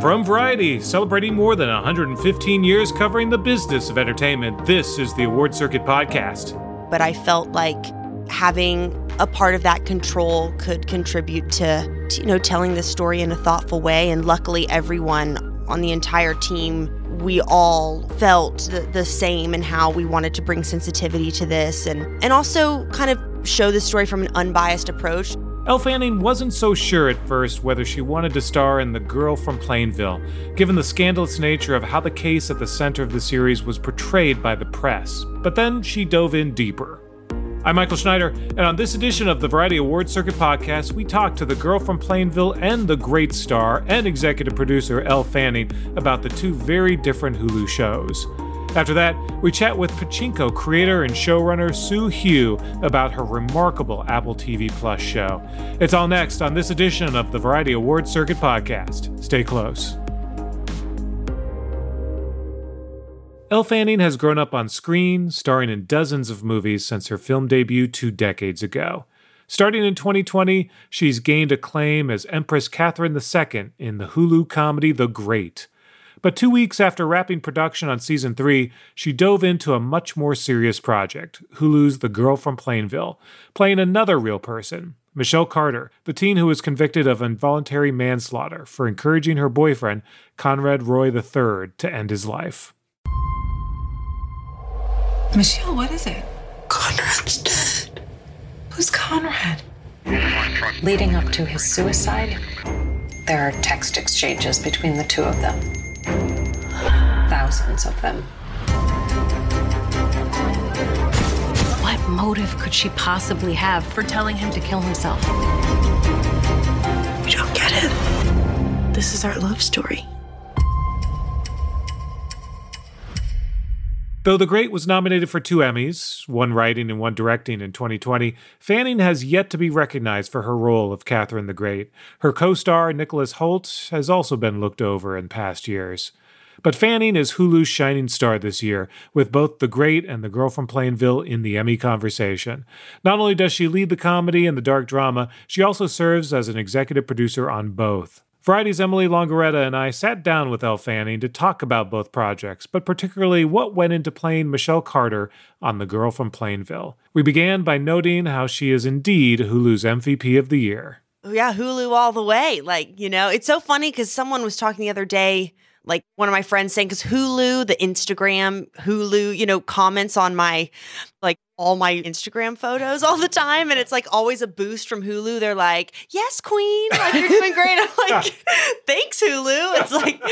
From Variety, celebrating more than 115 years covering the business of entertainment, this is the Award Circuit Podcast. But I felt like having a part of that control could contribute to, to, you know, telling the story in a thoughtful way. And luckily, everyone on the entire team, we all felt the, the same and how we wanted to bring sensitivity to this and, and also kind of show the story from an unbiased approach. Elle Fanning wasn't so sure at first whether she wanted to star in The Girl from Plainville, given the scandalous nature of how the case at the center of the series was portrayed by the press. But then she dove in deeper. I'm Michael Schneider, and on this edition of the Variety Award Circuit podcast, we talk to the girl from Plainville and the great star and executive producer Elle Fanning about the two very different Hulu shows. After that, we chat with Pachinko creator and showrunner Soo Hugh about her remarkable Apple TV Plus show. It's all next on this edition of the Variety Award Circuit podcast. Stay close. Elle Fanning has grown up on screen, starring in dozens of movies since her film debut two decades ago. Starting in 2020, she's gained acclaim as Empress Catherine II in the Hulu comedy The Great. But two weeks after wrapping production on season three, she dove into a much more serious project Hulu's The Girl from Plainville, playing another real person, Michelle Carter, the teen who was convicted of involuntary manslaughter for encouraging her boyfriend, Conrad Roy III, to end his life. Michelle, what is it? Conrad's dead. Who's Conrad? Leading up to his suicide, there are text exchanges between the two of them. Thousands of them. What motive could she possibly have for telling him to kill himself? You don't get it. This is our love story. Though The Great was nominated for two Emmys, one writing and one directing in 2020, Fanning has yet to be recognized for her role of Catherine the Great. Her co star, Nicholas Hoult, has also been looked over in past years. But Fanning is Hulu's shining star this year, with both The Great and The Girl from Plainville in the Emmy conversation. Not only does she lead the comedy and the dark drama, she also serves as an executive producer on both. Variety's Emily Longeretta and I sat down with Elle Fanning to talk about both projects, but particularly what went into playing Michelle Carter on The Girl from Plainville. We began by noting how she is indeed Hulu's MVP of the year. Oh, yeah, Hulu all the way. Like, you know, it's so funny because someone was talking the other day, like one of my friends saying, because Hulu, the Instagram, Hulu, you know, comments on my, like, all my Instagram photos all the time. And it's like always a boost from Hulu. They're like, yes, queen. Like, you're doing great. I'm like, thanks, Hulu. It's like,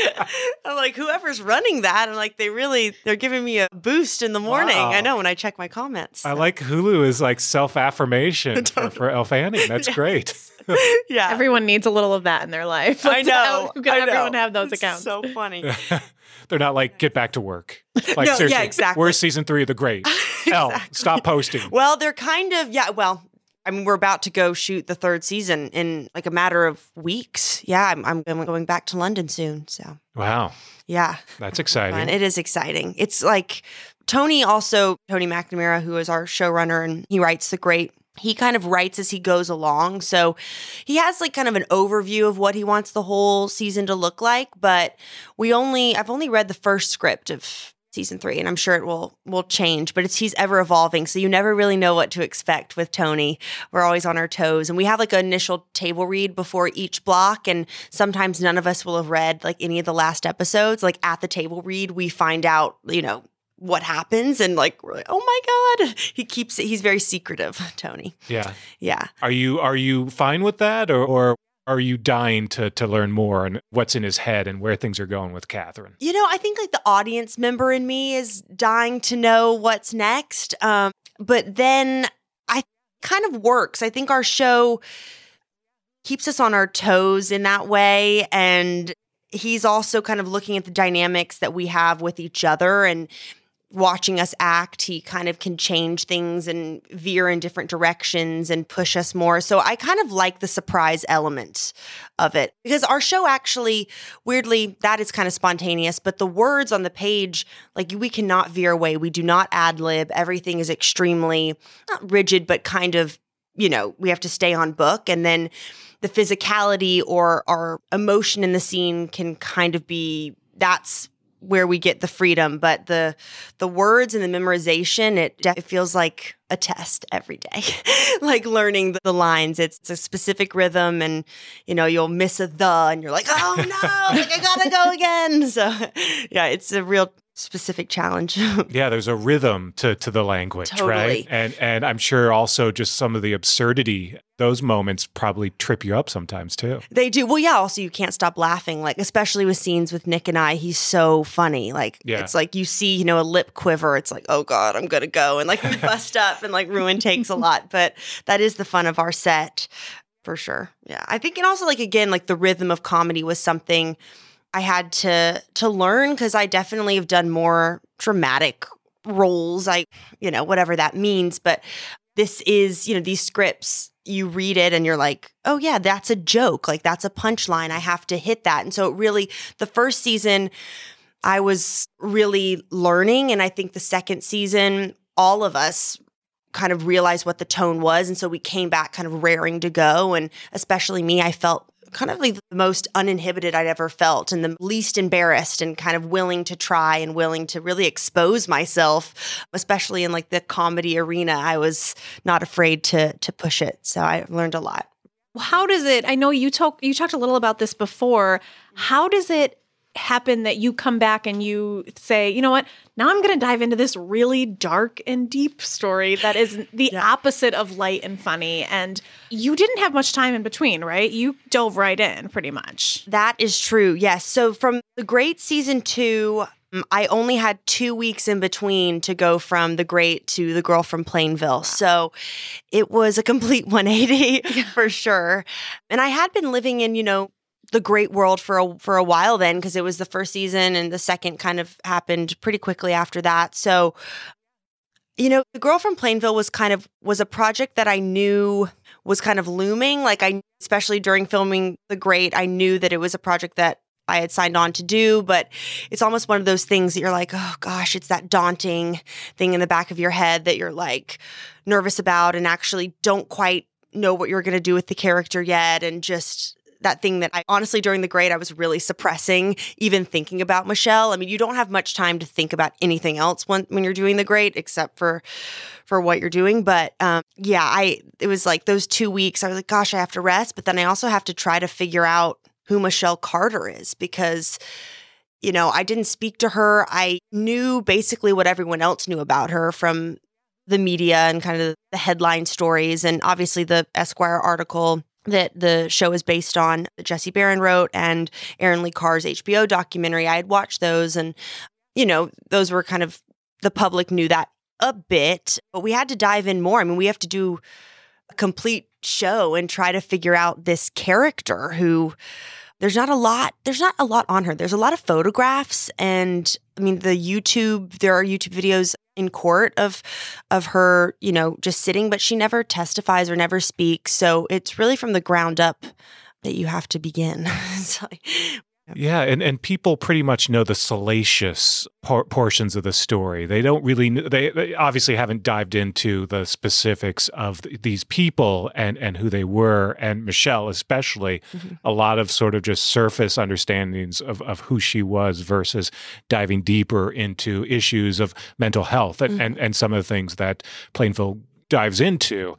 I'm like, whoever's running that, I'm like, they really, they're giving me a boost in the morning. Wow. I know when I check my comments. I like Hulu is like self affirmation for, for Elle Fanning. That's great. yeah. Everyone needs a little of that in their life. I know. Who can I everyone have those It's accounts? So funny. They're not like, get back to work. Like, No, yeah, seriously, exactly. Where's season three of The Great? Elle, stop posting. Well, they're kind of yeah. Well, I mean, we're about to go shoot the third season in like a matter of weeks. Yeah, I'm, I'm going back to London soon. So Wow, yeah, that's exciting. It is exciting. It's like Tony also Tony McNamara, who is our showrunner and he writes the great. He kind of writes as he goes along. So he has like kind of an overview of what he wants the whole season to look like, but we only I've only read the first script of season three, and I'm sure it will will change. But it's he's ever evolving, so you never really know what to expect with Tony. We're always on our toes, and we have like an initial table read before each block, and sometimes none of us will have read like any of the last episodes. Like at the table read, we find out, you know, what happens and like we're like oh my god he keeps it he's very secretive tony Yeah. yeah Are you are you fine with that, or, or are you dying to to learn more and what's in his head and where things are going with Catherine? you know i think like the audience member in me is dying to know what's next um but then i kind of works i think our show keeps us on our toes in that way and he's also kind of looking at the dynamics that we have with each other and watching us act he kind of can change things and veer in different directions and push us more. So i kind of like the surprise element of it because our show actually weirdly that is kind of spontaneous but the words on the page like we cannot veer away. We do not ad lib. Everything is extremely not rigid but kind of you know we have to stay on book. And then the physicality or our emotion in the scene can kind of be that's where we get the freedom but the the words and the memorization it, de- it feels like a test every day like learning the, the lines. It's, it's a specific rhythm and you know you'll miss a the and you're like oh no like i gotta go again. So yeah it's a real specific challenge Yeah, there's a rhythm to to the language, Totally. right? And and I'm sure also just some of the absurdity. Those moments probably trip you up sometimes too. They do. Well, yeah, also you can't stop laughing, like especially with scenes with Nick and I. He's so funny. Like Yeah. it's like you see, you know, a lip quiver. It's like, oh God, I'm gonna go. And like we bust up and like ruin takes a lot. But that is the fun of our set for sure. Yeah. I think and also like again, like the rhythm of comedy was something I had to to learn because I definitely have done more dramatic roles. I, you know, whatever that means. But this is, you know, these scripts, you read it and you're like, oh yeah, that's a joke. Like that's a punchline. I have to hit that. And so it really, the first season, I was really learning. And I think the second season, all of us kind of realized what the tone was. And so we came back kind of raring to go. And especially me, I felt kind of like the most uninhibited I'd ever felt and the least embarrassed and kind of willing to try and willing to really expose myself, especially in like the comedy arena. I was not afraid to to push it. So I learned a lot. How does it? I know you talk. You talked a little about this before. How does it happen that you come back and you say, you know what? Now I'm going to dive into this really dark and deep story that is the opposite of light and funny. And you didn't have much time in between, right? You dove right in, pretty much. That is true. Yes. So from the great season two, um, I only had two weeks in between to go from the great to the girl from Plainville. So it was a complete 180 for sure. And I had been living in, you know, the great world for a for a while then because it was the first season and the second kind of happened pretty quickly after that. So you know, the girl from Plainville was kind of was a project that I knew was kind of looming. Like I especially during filming The Great, I knew that it was a project that I had signed on to do, but it's almost one of those things that you're like, oh gosh, it's that daunting thing in the back of your head that you're like nervous about and actually don't quite know what you're going to do with the character yet and just that thing that I honestly during the Great I was really suppressing even thinking about Michelle. I mean, you don't have much time to think about anything else when when you're doing the Great except for for what you're doing, but um yeah, I it was like those 2 weeks I was like gosh, I have to rest, but then I also have to try to figure out who Michelle Carter is because you know, I didn't speak to her. I knew basically what everyone else knew about her from the media and kind of the headline stories and obviously the Esquire article that the show is based on Jesse Barron wrote and Erin Lee Carr's HBO documentary. I had watched those and, you know, those were kind of the public knew that a bit, but we had to dive in more. I mean, we have to do a complete show and try to figure out this character who there's not a lot there's not a lot on her. There's a lot of photographs and i mean the youtube there are youtube videos in court of of her you know just sitting but she never testifies or never speaks. So it's really from the ground up that you have to begin. Like- Yeah, and, and people pretty much know the salacious por- portions of the story. They don't really, they, they obviously haven't dived into the specifics of th- these people and, and who they were, and Michelle especially. Mm-hmm. A lot of sort of just surface understandings of, of who she was versus diving deeper into issues of mental health and, and, mm-hmm. and some of the things that Plainville dives into.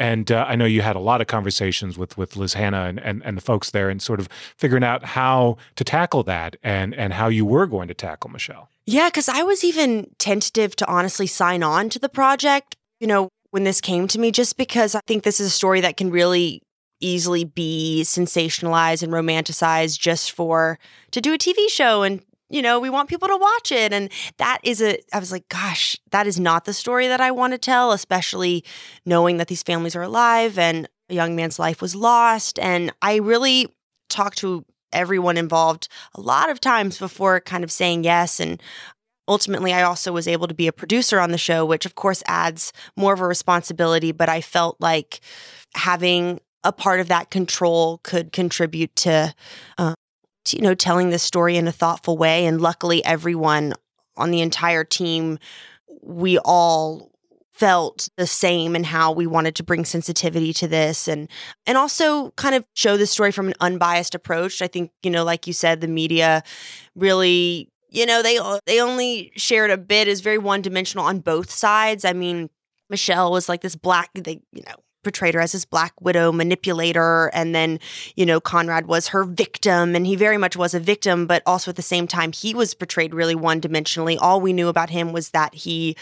And uh, I know you had a lot of conversations with with Liz Hanna and, and, and the folks there and sort of figuring out how to tackle that and, and how you were going to tackle Michelle. Yeah, because I was even tentative to honestly sign on to the project, you know, when this came to me, just because I think this is a story that can really easily be sensationalized and romanticized just for to do a TV show and you know we want people to watch it. And that is a I was like gosh that is not the story that I want to tell especially knowing that these families are alive and a young man's life was lost. And I really talked to everyone involved a lot of times before kind of saying yes. And ultimately I also was able to be a producer on the show which of course adds more of a responsibility. But I felt like having a part of that control could contribute to, uh, you know telling this story in a thoughtful way. And luckily everyone on the entire team we all felt the same and how we wanted to bring sensitivity to this and and also kind of show the story from an unbiased approach. I think you know like you said the media really you know they they only shared a bit. Is very one dimensional on both sides. I mean michelle was like this black they you know portrayed her as this black widow manipulator and then you know conrad was her victim and he very much was a victim but also at the same time he was portrayed really one dimensionally all we knew about him was that he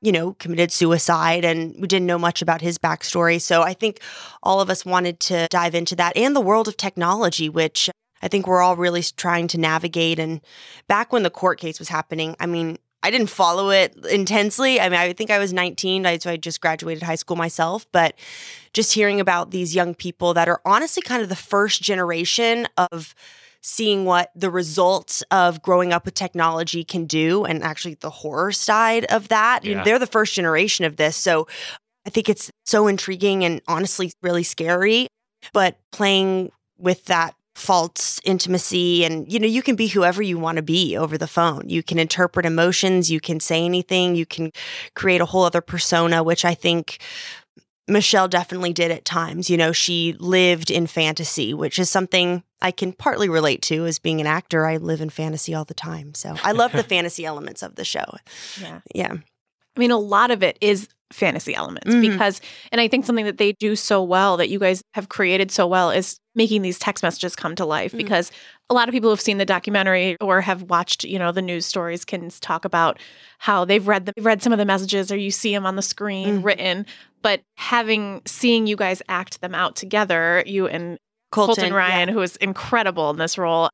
you know committed suicide and we didn't know much about his backstory. So i think all of us wanted to dive into that and the world of technology which i think we're all really trying to navigate. And back when the court case was happening i mean I didn't follow it intensely. I mean, I think I was 19, I, so I just graduated high school myself. But just hearing about these young people that are honestly kind of the first generation of seeing what the results of growing up with technology can do and actually the horror side of that. Yeah. They're the first generation of this. So I think it's so intriguing and honestly really scary. But playing with that false intimacy and you know you can be whoever you want to be over the phone. You can interpret emotions you can say anything you can create a whole other persona which i think michelle definitely did at times. You know she lived in fantasy which is something i can partly relate to. As being an actor i live in fantasy all the time. So i love the fantasy elements of the show. Yeah. yeah. I mean, a lot of it is fantasy elements Mhm. because, and I think something that they do so well that you guys have created so well is making these text messages come to life Mhm. because a lot of people who've seen the documentary or have watched, you know, the news stories can talk about how they've read the, read some of the messages or you see them on the screen Mhm. written, but having seeing you guys act them out together, you and colton, Colton, Ryan, yeah. who is incredible in this role.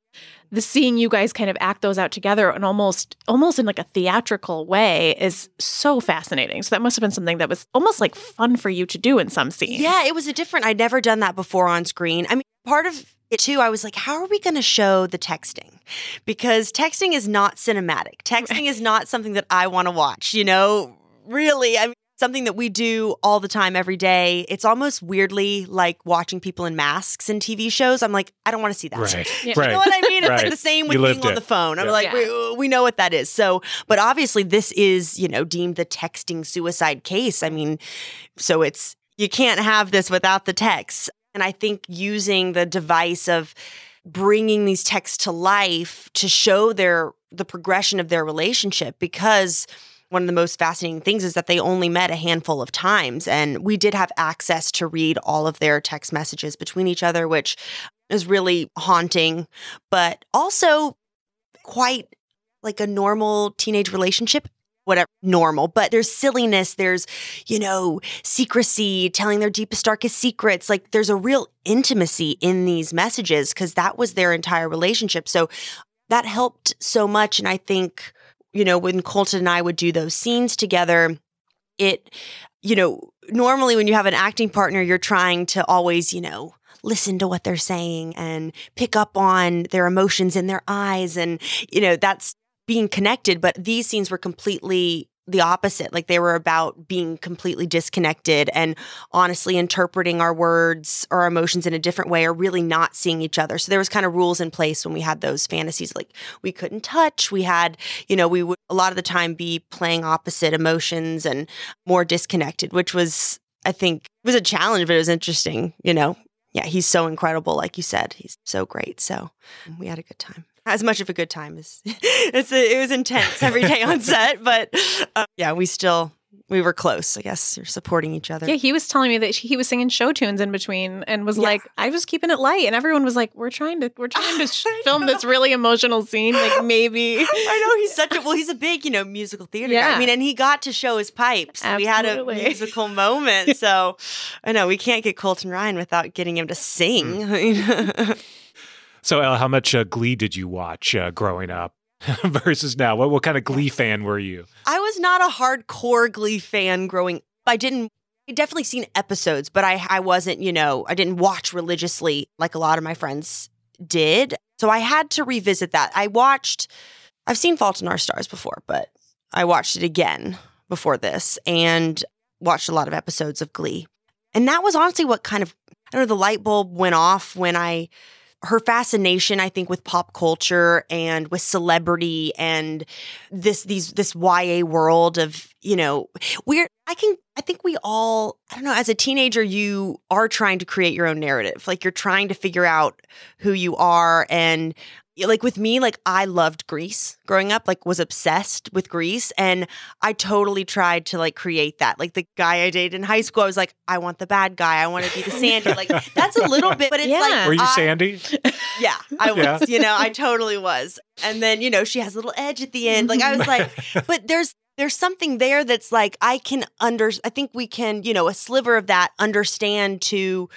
The seeing you guys kind of act those out together and almost almost in like a theatrical way is so fascinating. So that must have been something that was almost like fun for you to do in some scenes. Yeah, it was a different. I'd never done that before on screen. I mean, part of it too, I was like, how are we going to show the texting? Because texting is not cinematic. Texting is not something that I want to watch, you know? Really, I mean, something that we do all the time every day. It's almost weirdly like watching people in masks in TV shows. I'm like, I don't want to see that. Right. Yeah. Right. You know what I mean? It's Right. like the same with lived being on it. the phone. I'm Yeah. like, Yeah. we, we know what that is. So, but obviously, this is, you know, deemed the texting suicide case. I mean, so it's, you can't have this without the text. And I think using the device of bringing these texts to life to show their, the progression of their relationship because one of the most fascinating things is that they only met a handful of times and we did have access to read all of their text messages between each other which is really haunting but also quite like a normal teenage relationship whatever normal but there's silliness there's you know secrecy telling their deepest darkest secrets like there's a real intimacy in these messages because that was their entire relationship so that helped so much and i think you know when colton and i would do those scenes together it you know normally when you have an acting partner you're trying to always you know listen to what they're saying and pick up on their emotions in their eyes and you know that's being connected, but these scenes were completely the opposite. Like they were about being completely disconnected and honestly interpreting our words or our emotions in a different way or really not seeing each other. So there was kind of rules in place when we had those fantasies. Like we couldn't touch. We had, you know, we would a lot of the time be playing opposite emotions and more disconnected, which was, I think, was a challenge, but it was interesting, you know. Yeah, he's so incredible, like you said. He's so great. So we had a good time as much of a good time as it's it was intense every day on set but uh, yeah we still we were close i guess you're supporting each other Yeah, he was telling me that he was singing show tunes in between and was Yeah. like, I was keeping it light. And everyone was like, we're trying to, we're trying to film this really emotional scene. Like maybe. I know he's such a well. He's a big, you know, musical theater guy. I mean, and he got to show his pipes. We had a musical moment, so I know we can't get Colton Ryan without getting him to sing. So, Ella, how much uh, Glee did you watch uh, growing up versus now? What, what kind of Glee fan were you? I was not a hardcore Glee fan growing. I didn't. I definitely seen episodes, but I I wasn't. You know, I didn't watch religiously like a lot of my friends did. So I had to revisit that. I watched. I've seen Fault in Our Stars before, but I watched it again before this and watched a lot of episodes of Glee. And that was honestly what kind of I don't know the light bulb went off when I her fascination I think with pop culture and with celebrity and this these this YA world of, you know, we're I can I think we all I don't know as a teenager you are trying to create your own narrative. Like you're trying to figure out who you are and like with me like I loved Grease growing up like was obsessed with Grease. and I totally tried to like create that. Like the guy I dated in high school I was like I want the bad guy. I want to be the Sandy. Like that's a little bit but it's Yeah. like Were you I- Sandy? yeah, I was. Yeah. You know, I totally was. And then, you know, she has a little edge at the end. Like I was like, but there's there's something there that's like I can under I think we can, you know, a sliver of that understand to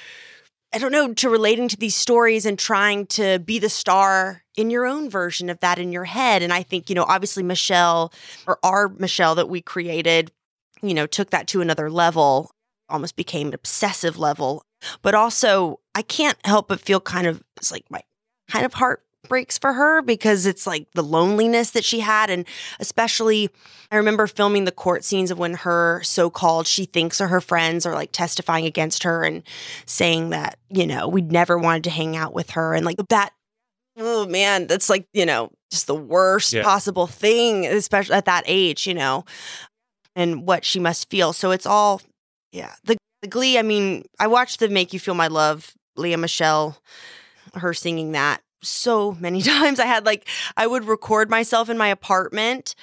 I don't know, to relating to these stories and trying to be the star in your own version of that in your head. And I think, you know, obviously Michelle or our Michelle that we created, you know, took that to another level, almost became an obsessive level. But also, I can't help but feel kind of it's like my kind of heart breaks for her because it's like the loneliness that she had and especially I remember filming the court scenes of when her so-called she thinks are her friends are like testifying against her and saying that, you know, we'd never wanted to hang out with her and like that oh man, that's like, you know, just the worst Yeah. possible thing, especially at that age, you know, and what she must feel. So it's all, yeah. The, the Glee, I mean, I watched the Make You Feel My Love, Lea Michele, her singing that so many times. I had like, I would record myself in my apartment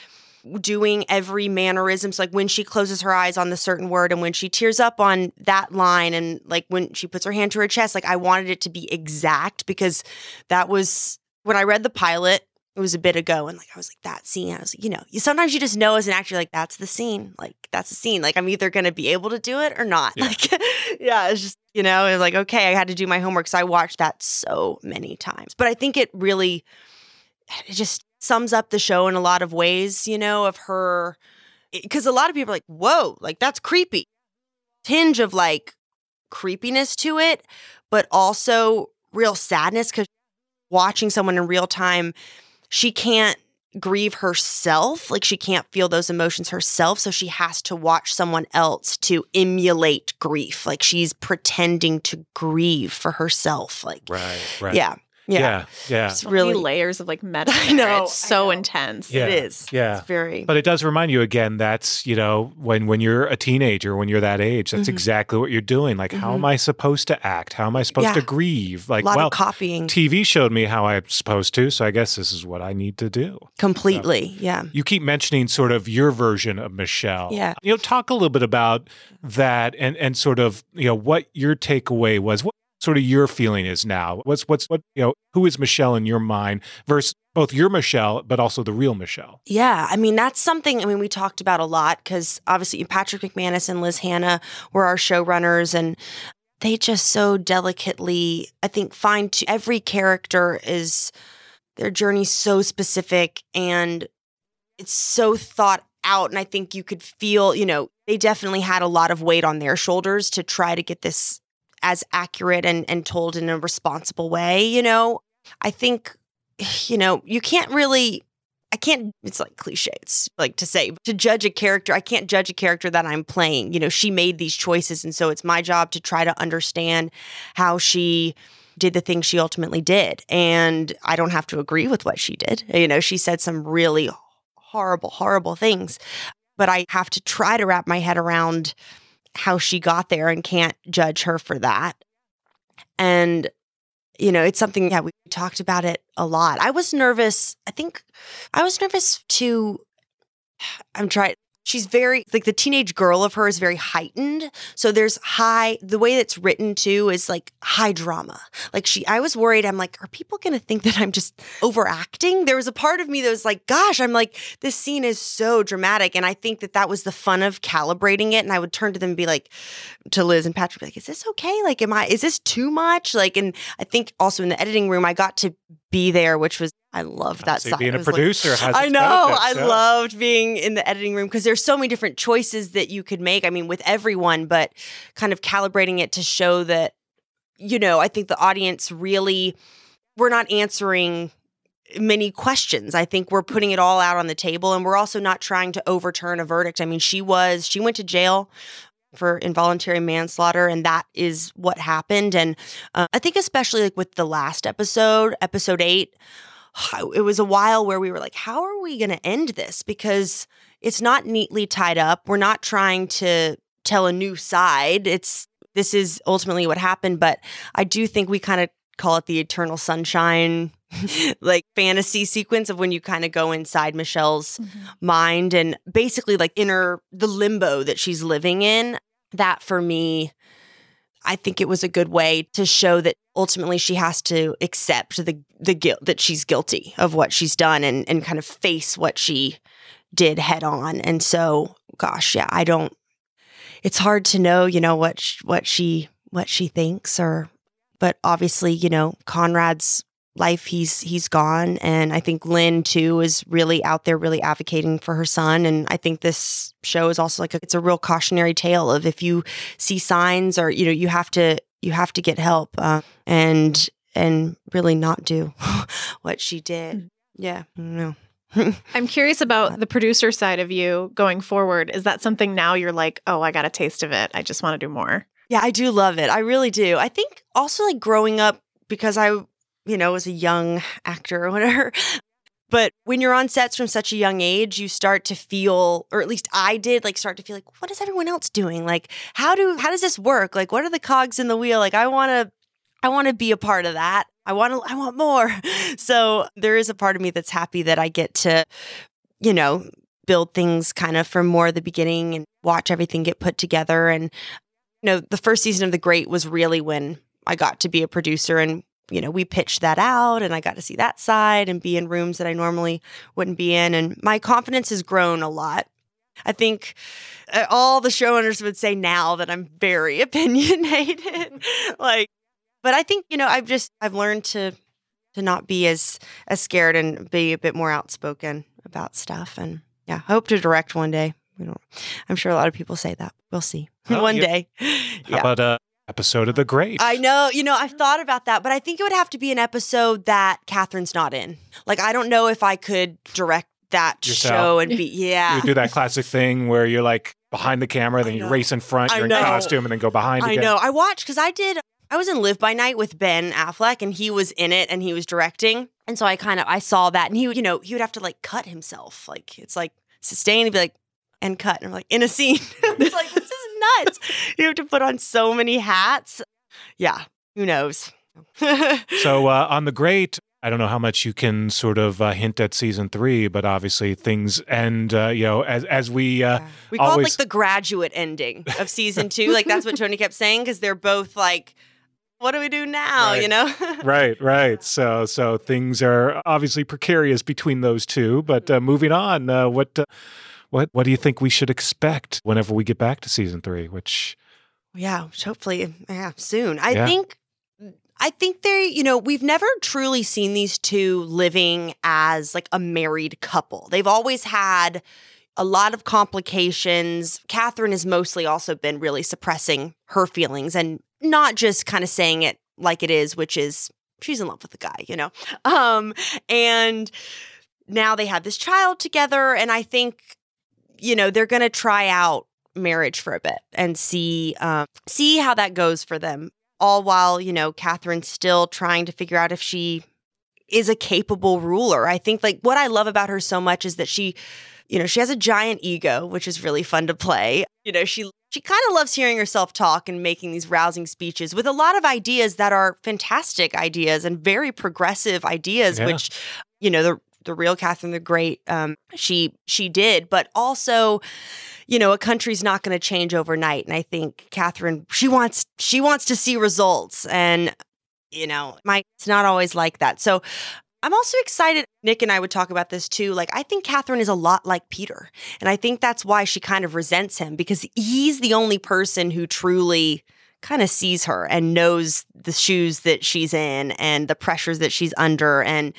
doing every mannerism. So like when she closes her eyes on the certain word and when she tears up on that line and like when she puts her hand to her chest, like I wanted it to be exact because that was when I read the pilot. It was a bit ago, and like I was like that scene. I was like, you know, you sometimes you just know as an actor, like that's the scene, like that's the scene. Like I'm either gonna be able to do it or not. Yeah. Like, yeah, it's just you know, it was like okay, I had to do my homework, so I watched that so many times. But I think it really, it just sums up the show in a lot of ways. You know, of her, because a lot of people are like, whoa, like that's creepy. Tinge of like creepiness to it, but also real sadness because watching someone in real time, she can't grieve herself. Like she can't feel those emotions herself. So she has to watch someone else to emulate grief. Like she's pretending to grieve for herself. Like, Right, right. yeah. Yeah. Yeah, yeah. It's really many layers of like meta. I know, It's so know. intense. Yeah. It is. Yeah. It's very. But it does remind you again that's, you know, when when you're a teenager, when you're that age, that's Mhm. exactly what you're doing. Like, how Mhm. am I supposed to act? How am I supposed to Yeah. grieve? a Like, lot well, of copying. TV showed me how I'm supposed to, so I guess this is what I need to do. completely. Yeah. You keep mentioning sort of your version of Michelle. Yeah. You know, talk a little bit about that and and sort of, you know, what your takeaway was. What sort of your feeling is now? What's what's what, you know, who is Michelle in your mind versus both your Michelle but also the real Michelle? Yeah, I mean that's something. I mean we talked about a lot because obviously Patrick McManus and Liz Hanna were our showrunners, and they just so delicately, I think, find to every character is their journey so specific and it's so thought out. And I think you could feel, you know, they definitely had a lot of weight on their shoulders to try to get this as accurate and and told in a responsible way. You know, I think, you know, you can't really I can't, it's like cliche, it's like to say, to judge a character, I can't judge a character that I'm playing. You know, she made these choices. And so it's my job to try to understand how she did the things she ultimately did. And I don't have to agree with what she did. You know, she said some really horrible, horrible things, but I have to try to wrap my head around how she got there and can't judge her for that. And you know, it's something, yeah, we talked about it a lot. I was nervous. I think I was nervous to, I'm trying, she's very like the teenage girl of her is very heightened. So there's high the way that's written too is like high drama. Like she i was worried. I'm like are people gonna think that i'm just overacting? There was a part of me that was like gosh i'm like this scene is so dramatic. And i think that that was the fun of calibrating it. And i would turn to them and be like to liz and patrick like is this okay? Like am i is this too much? Like and i think also in the editing room i got to be there, which was I love that. See, side. being a like- producer has I know. benefits, I yeah. loved being in the editing room because there's so many different choices that you could make. I mean, with everyone, but kind of calibrating it to show that you know, I think the audience really we're not answering many questions. I think we're putting it all out on the table and we're also not trying to overturn a verdict. I mean, she was she went to jail for involuntary manslaughter and that is what happened and uh, I think especially like with the last episode, episode 8, it was a while where we were like how are we going to end this because it's not neatly tied up. We're not trying to tell a new side. It's this is ultimately what happened, but I do think we kind of call it the eternal sunshine like fantasy sequence of when you kind of go inside Michelle's mm-hmm. mind and basically like inner the limbo that she's living in. That for me, I think it was a good way to show that ultimately she has to accept the the guilt that she's guilty of what she's done and and kind of face what she did head on. And so, gosh, yeah, I don't. It's hard to know, you know, what sh- what she what she thinks, or but obviously, you know, Conrad's life he's he's gone and i think lynn too is really out there really advocating for her son and i think this show is also like a, it's a real cautionary tale of if you see signs or you know you have to you have to get help uh, and and really not do what she did yeah no I'm curious about the producer side of you going forward. Is that something now you're like, oh, I got a taste of it. I just want to do more? Yeah, I do love it. I really do. I think also like growing up because I, you know, was a young actor or whatever. But when you're on sets from such a young age, you start to feel, or at least I did, like start to feel like, what is everyone else doing? Like, how do how does this work? Like, what are the cogs in the wheel? Like, I want to, I want to be a part of that. I want to, I want more. So there is a part of me that's happy that I get to, you know, build things kind of from more the beginning and watch everything get put together. And you know, the first season of The Great was really when I got to be a producer and you know, we pitched that out and I got to see that side and be in rooms that I normally wouldn't be in. And my confidence has grown a lot. I think uh, all the showrunners would say now that I'm very opinionated. like, but I think, you know, I've just, I've learned to, to not be as, as scared and be a bit more outspoken about stuff. And yeah, hope to direct one day. We don't, I'm sure a lot of people say that. We'll see Well, one day. How about a episode of The Great? I know, you know, I've thought about that, but I think it would have to be an episode that Catherine's not in. Like, I don't know if I could direct that Yourself. show and be, yeah. You do that classic thing where you're like behind the camera, then you race in front, I you're in costume, and then go behind I again. know. I watched because I did. I was in Live by Night with Ben Affleck, and he was in it, and he was directing, and so I kind of I saw that, and he would, you know, he would have to like cut himself, like it's like sustain, and be like and cut, and I'm like in a scene. it's like this is nuts. you have to put on so many hats. Yeah, who knows? So uh, on The Great, I don't know how much you can sort of uh, hint at season three, but obviously things end, uh, you know, as, as we, uh, We call always it like the graduate ending of season two. like that's what Tony kept saying because they're both like, what do we do now? Right. You know? right, right. So, so things are obviously precarious between those two. But uh, moving on, uh, what, uh, what, what do you think we should expect whenever we get back to season three? Which, Yeah, hopefully, yeah, soon. I Yeah. think, I think they, you know, we've never truly seen these two living as like a married couple. They've always had a lot of complications. Catherine has mostly also been really suppressing her feelings and not just kind of saying it like it is, which is she's in love with the guy, you know? Um, and now they have this child together. And I think, you know, they're going to try out marriage for a bit and see um, see how that goes for them. All while you know Catherine's still trying to figure out if she is a capable ruler. I think like what I love about her so much is that she, you know, she has a giant ego, which is really fun to play. You know, she she kind of loves hearing herself talk and making these rousing speeches with a lot of ideas that are fantastic ideas and very progressive ideas, Yeah. which you know the the real Catherine the Great um, she she did, but also you know a country's not going to change overnight, and I think Catherine she wants she wants to see results, and you know my it's not always like that. So I'm also excited. Nick and I would talk about this too. Like, I think Catherine is a lot like Peter. And I think that's why she kind of resents him because he's the only person who truly kind of sees her and knows the shoes that she's in and the pressures that she's under. And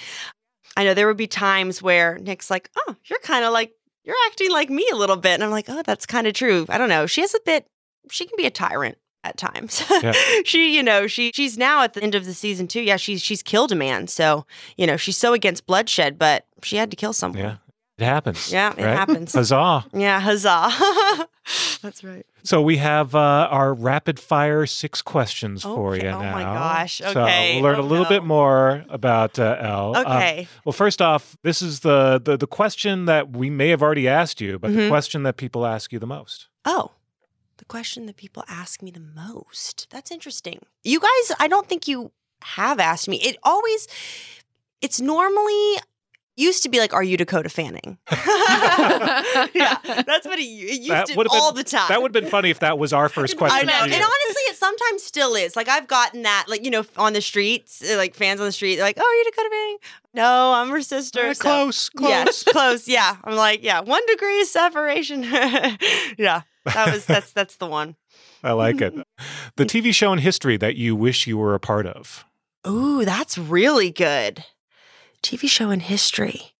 I know there would be times where Nick's like, oh, you're kind of like, you're acting like me a little bit. And I'm like, oh, that's kind of true. I don't know. She has a bit, she can be a tyrant at times. Yeah. she, you know, she she's now at the end of the season too. Yeah, she's she's killed a man. So, you know, she's so against bloodshed, but she had to kill someone. Yeah. It happens. Yeah, it right? happens. Huzzah. Yeah, huzzah. That's right. So we have uh, our rapid fire six questions for Okay. you Oh now. my gosh. So Okay. we'll learn Oh a little no. bit more about uh, Elle. Um, Okay. well, first off, this is the, the the question that we may have already asked you, but the Mhm. question that people ask you the most. Oh, the question that people ask me the most. That's interesting. You guys, I don't think you have asked me. It always, it's normally used to be like, "Are you Dakota Fanning?" yeah, that's what it, it used That to been- all the time. That would have been funny if that was our first question. I know, and honestly, it sometimes still is. Like I've gotten that, like you know, on the streets, uh, like fans on the street, like, "Oh, are you Dakota Fanning?" No, I'm her sister. Uh, So- close, Yes, close. close. Yeah, I'm like, yeah, one degree of separation. yeah, that was that's that's the one. I like it. The TV show in history that you wish you were a part of. Ooh, that's really good. TV show in history.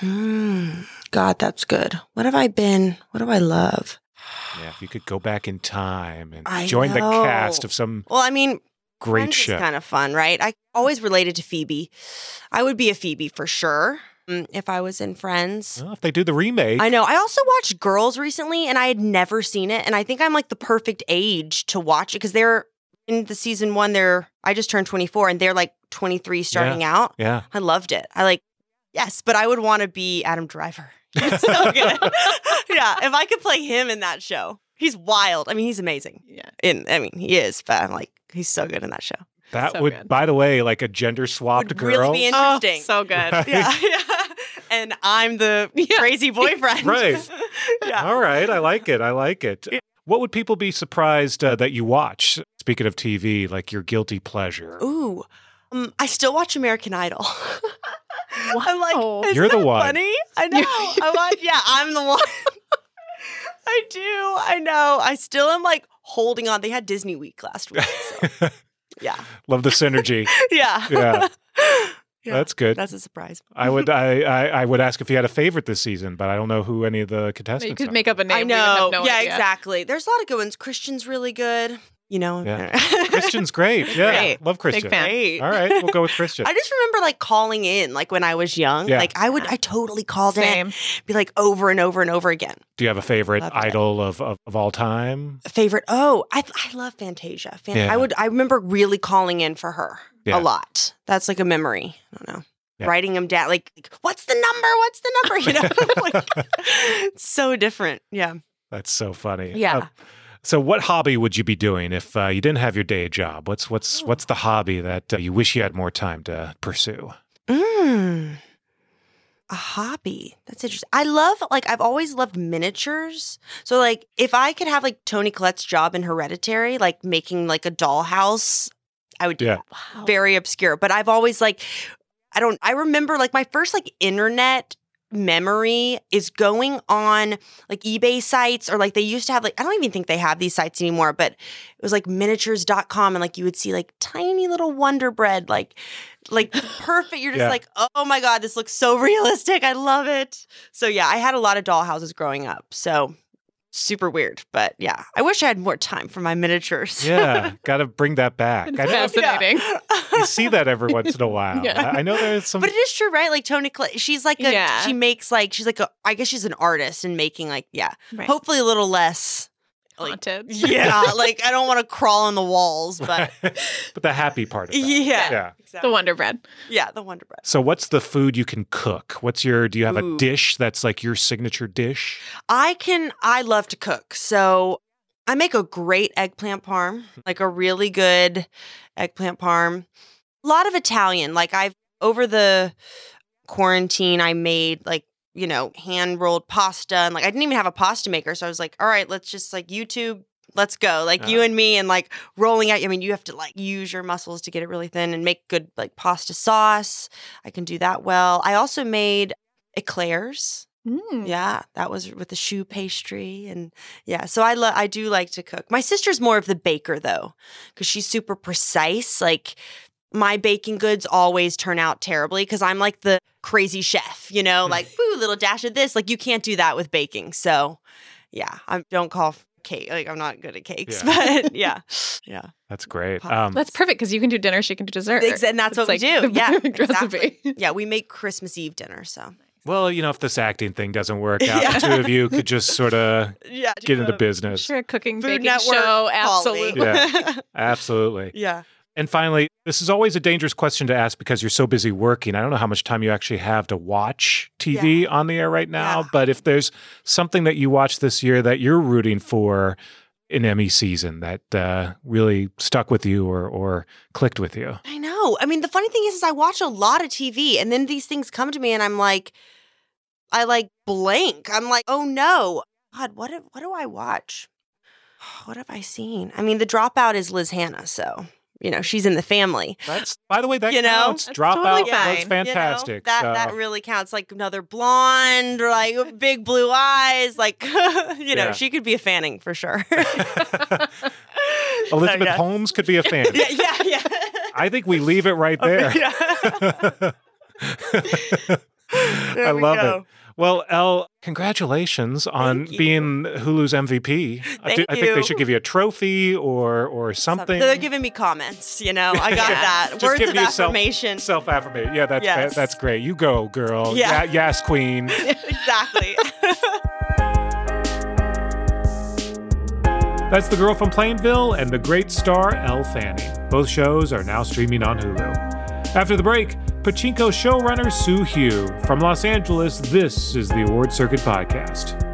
Hmm. God, that's good. What have I been? What do I love? Yeah, if you could go back in time and I join the cast of some Well, I mean, great Friends show. is kind of fun, right? I always related to Phoebe. I would be a Phoebe for sure mm, if I was in Friends. Well, if they do the remake, I know. I also watched Girls recently and I had never seen it. And I think I'm like the perfect age to watch it because they're in the season one, they're, I just turned 24 and they're like 23 starting out. yeah. I loved it. I like, yes, but I would want to be Adam Driver. He's so good. yeah. If I could play him in that show, he's wild. I mean, he's amazing. Yeah. In, I mean, he is, but I'm like, he's so good in that show. That So would, good. by the way, like a gender swapped Would girl. really be interesting. Oh, so good. yeah, yeah. And I'm the Yeah. crazy boyfriend. Right. yeah. All right, I like it. I like it. What would people be surprised uh, that you watch? Speaking of TV, like your guilty pleasure. Ooh. Um, I still watch American Idol. I'm like, Wow. isn't You're the that one. Funny? I know. I watch. Yeah, I'm the one. I do. I know. I still am like holding on. They had Disney Week last week. So, yeah. Love the synergy. Yeah. Yeah. Yeah. That's good. That's a surprise. I would I, I I would ask if you had a favorite this season, but I don't know who any of the contestants You could are. make up a name. I we have know. no yeah, idea. exactly. There's a lot of good ones. Christian's really good. You know. Yeah. Christian's great. Yeah. Great. Love Christian. Big fan. Great. All right, we'll go with Christian. I just remember like calling in, like when I was young. Yeah. Like I would, I totally called Same. in, be like over and over and over again. Do you have a favorite Loved idol of, of, of all time? Favorite? Oh, I I love Fantasia. Fan- Yeah. I would. I remember really calling in for her Yeah. a lot. That's like a memory. I don't know. Yeah. Writing them down, like, like, what's the number? What's the number? You know, like, so different. Yeah. That's so funny. Yeah. Uh, so, what hobby would you be doing if uh, you didn't have your day job? What's what's Oh. what's the hobby that uh, you wish you had more time to pursue? Mm. A hobby. That's interesting. I love like I've always loved miniatures. So like if I could have like Toni Collette's job in Hereditary, like making like a dollhouse, I would do Yeah. that. Very obscure. But I've always like I don't I remember like my first like internet memory is going on like eBay sites or like they used to have like I don't even think they have these sites anymore, but it was like miniatures.com and like you would see like tiny little Wonder Bread like like perfect. You're just Yeah. like, oh my God, this looks so realistic. I love it. So yeah, I had a lot of dollhouses growing up. So super weird. But yeah, I wish I had more time for my miniatures. Yeah, got to bring that back. I know Fascinating. you see that every once in a while. Yeah. I I know there's some. But it is true, right? Like Toni Collette, she's like a, Yeah. she makes like she's like a, I guess she's an artist and making like yeah, Right. hopefully a little less. Like, Haunted. yeah, like I don't want to crawl on the walls, but but the happy part of that. yeah, Yeah. The Wonder Bread. yeah, the Wonder Bread. So, what's the food you can cook? What's your? Do you have a dish that's like your signature dish? I can. I love to cook, so I make a great eggplant parm, like a really good eggplant parm. A lot of Italian. Like I've over the quarantine, I made like you know hand rolled pasta, and like I didn't even have a pasta maker, so I was like, all right, let's just like YouTube. Let's go, like you Uh. and me, and like rolling out. I mean, you have to like use your muscles to get it really thin and make good like pasta sauce. I can do that well. I also made eclairs. Mm. Yeah, that was with the choux pastry and yeah. So I lo- I do like to cook. My sister's more of the baker though, because she's super precise. Like my baking goods always turn out terribly because I'm like the crazy chef, you know, like ooh, little dash of this. Like you can't do that with baking. So yeah, I don't call cake. Like I'm not good at cakes, Yeah. but yeah, yeah. That's great. Um, That's perfect because you can do dinner, she can do dessert. And that's It's what we do. the Yeah, perfect exactly. recipe. Yeah, we make Christmas Eve dinner. So well, you know, if this acting thing doesn't work out, Yeah. the two of you could just sort of yeah, get into business. Sure, cooking, Food baking Network show, quality. absolutely. Yeah. Absolutely. yeah. And finally, this is always a dangerous question to ask because you're so busy working. I don't know how much time you actually have to watch TV on the air right now, Yeah. but if there's something that you watched this year that you're rooting for in Emmy season that uh, really stuck with you or, or clicked with you. I know. I mean, the funny thing is, is I watch a lot of TV, and then these things come to me, and I'm like, I like blank. I'm like, oh no, God, what? What do I watch? What have I seen? I mean, the dropout is Liz Hannah, so you know she's in the family. That's by the way, that You know? counts. That's Dropout totally was fine. You know, fantastic. that that really counts. Like another blonde, or like big blue eyes. Like you know, Yeah. she could be a Fanning for sure. Elizabeth So, yeah. Holmes could be a fan. yeah, yeah, yeah. I think we leave it right there. I There we love go. it. Well, Elle, congratulations on being Hulu's MVP. I, Thank do- I think they should give you a trophy or or something. They're giving me comments, you know. I got that. Just Words give of you self- affirmation. Self affirmation. Yeah, that's Yes. that's great. You go, girl. Yeah. Yeah, yes, queen. exactly. That's The Girl from Plainville and The Great Star Elle Fanning. Both shows are now streaming on Hulu. After the break, Pachinko showrunner Soo Hugh. From Los Angeles, this is the Award Circuit Podcast.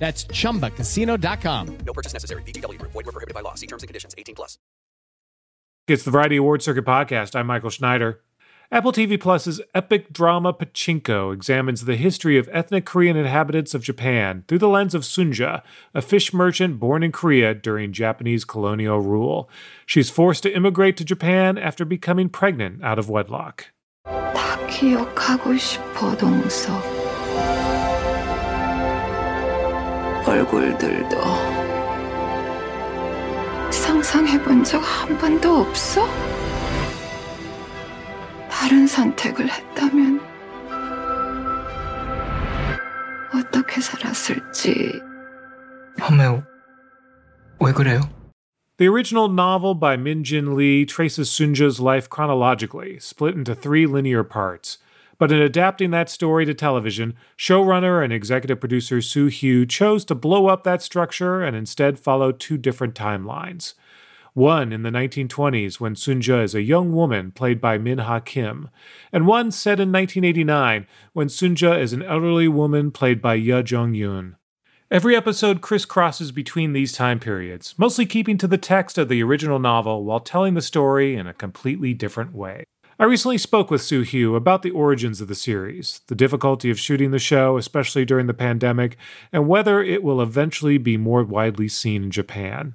That's ChumbaCasino.com. No purchase necessary. VGW. Void were prohibited by law. See terms and conditions. 18 plus. It's the Variety Award Circuit podcast. I'm Michael Schneider. Apple TV Plus's epic drama Pachinko examines the history of ethnic Korean inhabitants of Japan through the lens of Sunja, a fish merchant born in Korea during Japanese colonial rule. She's forced to immigrate to Japan after becoming pregnant out of wedlock. 다 기억하고 싶어, 얼굴들도 상상해본 적 한 번도 없어? 다른 선택을 했다면 어떻게 살았을지 엄마, 왜 그래요? The original novel by Min Jin Lee traces Sunja's life chronologically, split into three linear parts. But in adapting that story to television, showrunner and executive producer Soo Hugh chose to blow up that structure and instead follow two different timelines. One in the 1920s when Sunja is a young woman played by Min Ha Kim, and one set in 1989 when Sunja is an elderly woman played by Yuh-jung Youn. Every episode crisscrosses between these time periods, mostly keeping to the text of the original novel while telling the story in a completely different way. I recently spoke with Soo Hugh about the origins of the series, the difficulty of shooting the show, especially during the pandemic, and whether it will eventually be more widely seen in Japan.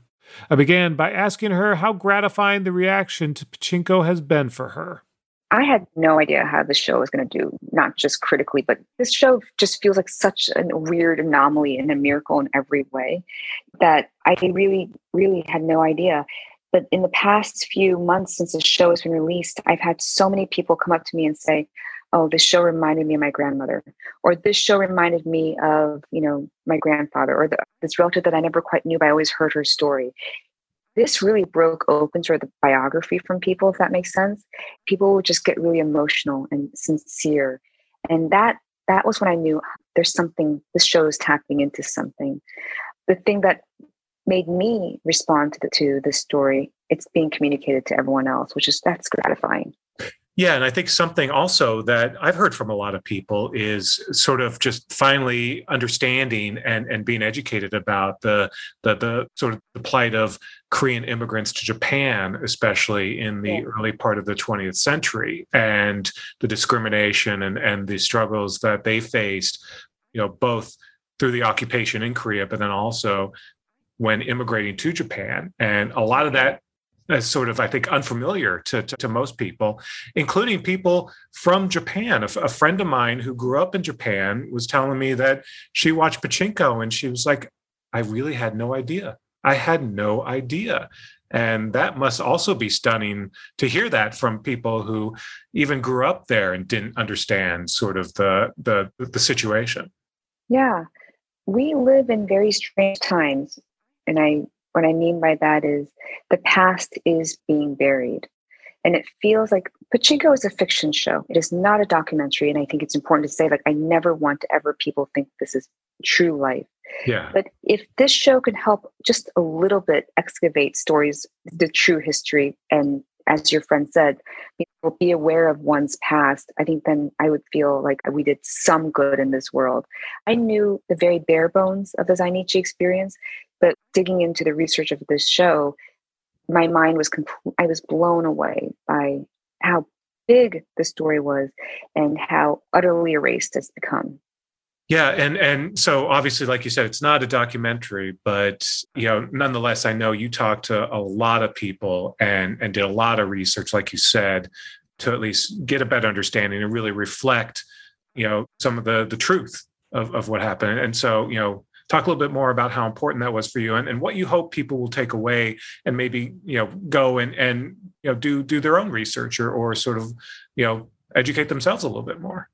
I began by asking her how gratifying the reaction to Pachinko has been for her. I had no idea how the show was going to do, not just critically, but this show just feels like such a weird anomaly and a miracle in every way that I really, really had no idea. But in the past few months since the show has been released, I've had so many people come up to me and say, oh this show reminded me of my grandmother or this show reminded me of you know my grandfather or the, this relative that i never quite knew but i always heard her story. This really broke open sort of the biography from people if that makes sense. People would just get really emotional and sincere. And that that was when i knew there's something this show is tapping into something. The thing that made me respond to the to this story it's being communicated to everyone else which is that's gratifying yeah, and I think something also that I've heard from a lot of people is sort of just finally understanding and, and being educated about the, the the sort of the plight of Korean immigrants to Japan, especially in the yeah. early part of the 20th century, and the discrimination and, and the struggles that they faced, you know, both through the occupation in Korea, but then also when immigrating to Japan. And a lot of that is sort of, I think, unfamiliar to, to, to most people, including people from Japan. A, a, friend of mine who grew up in Japan was telling me that she watched Pachinko and she was like, I really had no idea. I had no idea. And that must also be stunning to hear that from people who even grew up there and didn't understand sort of the the, the situation. Yeah. We live in very strange times. And I what I mean by that is the past is being buried. And it feels like Pachinko is a fiction show. It is not a documentary. And I think it's important to say, like, I never want to ever people think this is true life. Yeah. But if this show can help just a little bit excavate stories, the true history, and as your friend said, be aware of one's past, I think then I would feel like we did some good in this world. I knew the very bare bones of the Zainichi experience, but digging into the research of this show, my mind was I was blown away by how big the story was and how utterly erased it's become. Yeah, and and so obviously, like you said, it's not a documentary, but you know, nonetheless, I know you talked to a lot of people and and did a lot of research, like you said, to at least get a better understanding and really reflect, you know, some of the the truth of of what happened. And so, you know, talk a little bit more about how important that was for you and, and what you hope people will take away and maybe you know go and and you know do do their own research or or sort of you know educate themselves a little bit more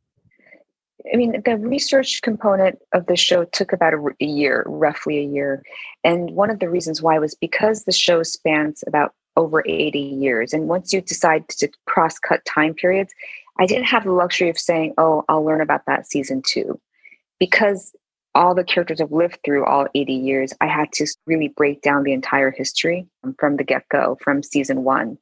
I mean, the research component of the show took about a, a, year, roughly a year. And one of the reasons why was because the show spans about over 80 years. And once you decide to cross cut time periods, I didn't have the luxury of saying, oh, I'll learn about that season two. Because all the characters have lived through all 80 years, I had to really break down the entire history from the get go, from season one.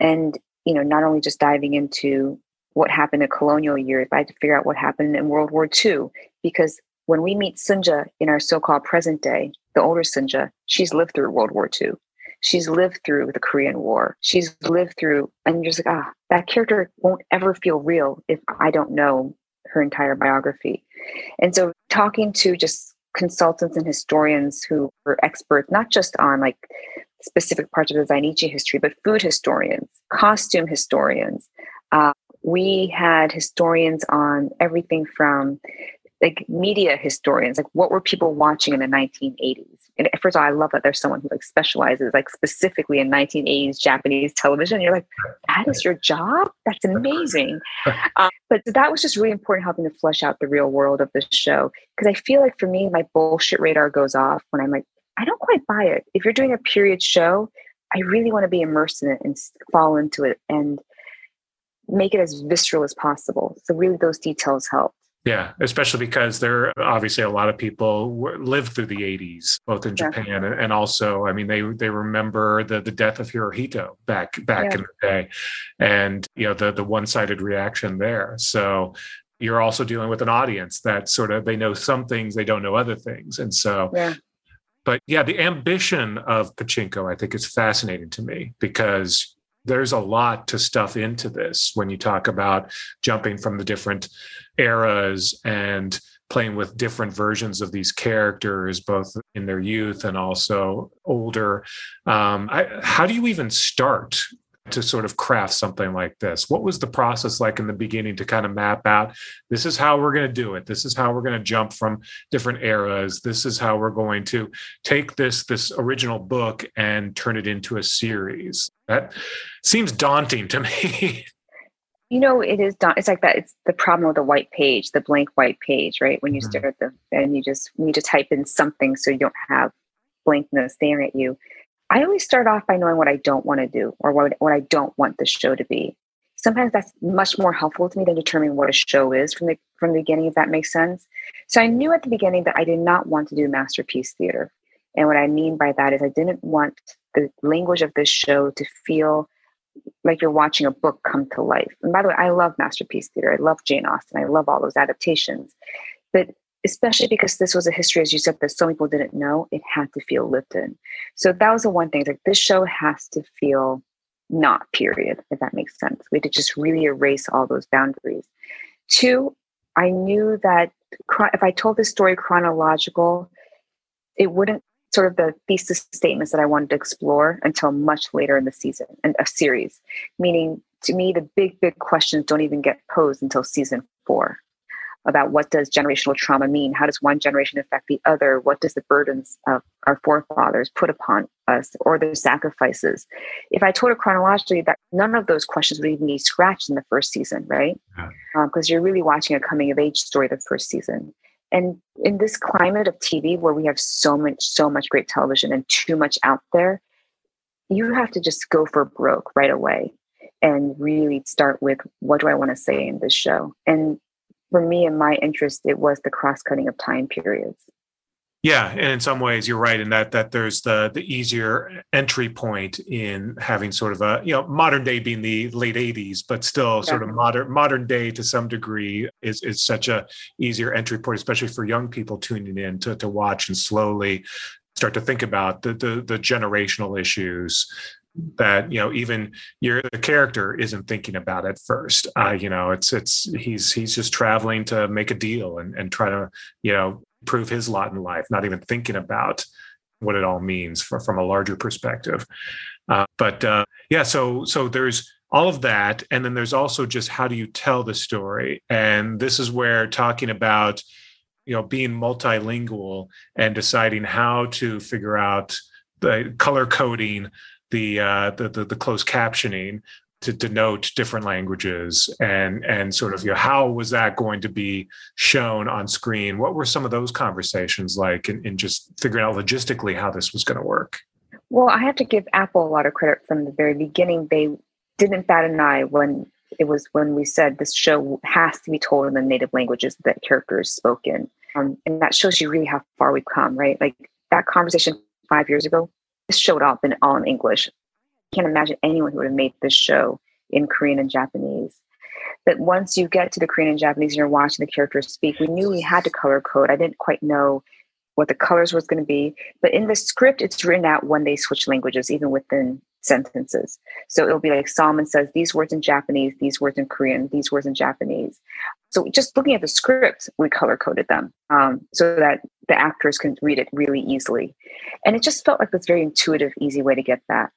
And, you know, not only just diving into what happened in colonial years, but I had to figure out what happened in World War II. Because when we meet Sunja in our so called present day, the older Sunja, she's lived through World War II. She's lived through the Korean War. She's lived through, and you're just like, ah, that character won't ever feel real if I don't know her entire biography. And so talking to just consultants and historians who are experts, not just on like specific parts of the Zainichi history, but food historians, costume historians. Uh, we had historians on everything from like media historians, like what were people watching in the 1980s? And first of all, I love that there's someone who like specializes like specifically in 1980s Japanese television. You're like, that is your job? That's amazing. um, but that was just really important, helping to flesh out the real world of the show. Because I feel like for me, my bullshit radar goes off when I'm like, I don't quite buy it. If you're doing a period show, I really want to be immersed in it and fall into it and make it as visceral as possible. So really, those details help. Yeah, especially because there are obviously a lot of people lived through the 80s, both in Japan yeah. and also, I mean, they they remember the the death of Hirohito back back yeah. in the day, and you know the the one sided reaction there. So you're also dealing with an audience that sort of they know some things, they don't know other things, and so. Yeah. But yeah, the ambition of Pachinko, I think, is fascinating to me because there's a lot to stuff into this when you talk about jumping from the different eras and playing with different versions of these characters, both in their youth and also older. Um, I, how do you even start to sort of craft something like this? What was the process like in the beginning to kind of map out this is how we're going to do it. This is how we're going to jump from different eras. This is how we're going to take this this original book and turn it into a series. That seems daunting to me. You know, it is done. It's like that. It's the problem with the white page, the blank white page, right? When you Mhm. stare at them and you just need to type in something so you don't have blankness staring at you. I always start off by knowing what I don't want to do or what, what I don't want the show to be. Sometimes that's much more helpful to me than determining what a show is from the from the beginning, if that makes sense. So I knew at the beginning that I did not want to do masterpiece theater. And what I mean by that is I didn't want the language of this show to feel like you're watching a book come to life. And by the way, I love masterpiece theater. I love Jane Austen. I love all those adaptations. But especially because this was a history, as you said, that some people didn't know, it had to feel lived in. So that was the one thing. Like this show has to feel not period, if that makes sense. We had to just really erase all those boundaries. Two, I knew that if I told this story chronological, it wouldn't sort of the thesis statements that I wanted to explore until much later in the season and a series. Meaning, to me, the big, big questions don't even get posed until season four about what does generational trauma mean? How does one generation affect the other? What does the burdens of our forefathers put upon us or their sacrifices? If I told it chronologically, that none of those questions would even be scratched in the first season, right? Because um, you're really watching a coming of age story the first season. And in this climate of TV where we have so much, so much great television and too much out there, you have to just go for broke right away and really start with what do I want to say in this show? And for me and my interest, it was the cross cutting of time periods. Yeah, and in some ways you're right in that that there's the the easier entry point in having sort of a you know modern day being the late 80s, but still sort of modern modern day to some degree is is such a easier entry point, especially for young people tuning in to to watch and slowly start to think about the the, the generational issues that you know even your the character isn't thinking about at first. Uh you know it's it's he's he's just traveling to make a deal and and try to you know prove his lot in life not even thinking about what it all means for, from a larger perspective. Uh, but uh yeah so so there's all of that and then there's also just how do you tell the story? And this is where talking about you know being multilingual and deciding how to figure out the color coding the uh the the, the closed captioning to denote different languages and and sort of you know how was that going to be shown on screen what were some of those conversations like in, in just figuring out logistically how this was going to work Well, I have to give Apple a lot of credit from the very beginning. They didn't bat an eye when it was when we said this show has to be told in the native languages that characters spoke in. Um, and that shows you really how far we've come, right? Like that conversation five years ago, this show would all all in English. I can't imagine anyone who would have made this show in Korean and Japanese. But once you get to the Korean and Japanese and you're watching the characters speak, we knew we had to color code. I didn't quite know what the colors was going to be. But in the script, it's written out when they switch languages, even within sentences. So it'll be like Solomon says these words in Japanese, these words in Korean, these words in Japanese. So just looking at the script, we color coded them um, so that the actors can read it really easily. And it just felt like this very intuitive, easy way to get that.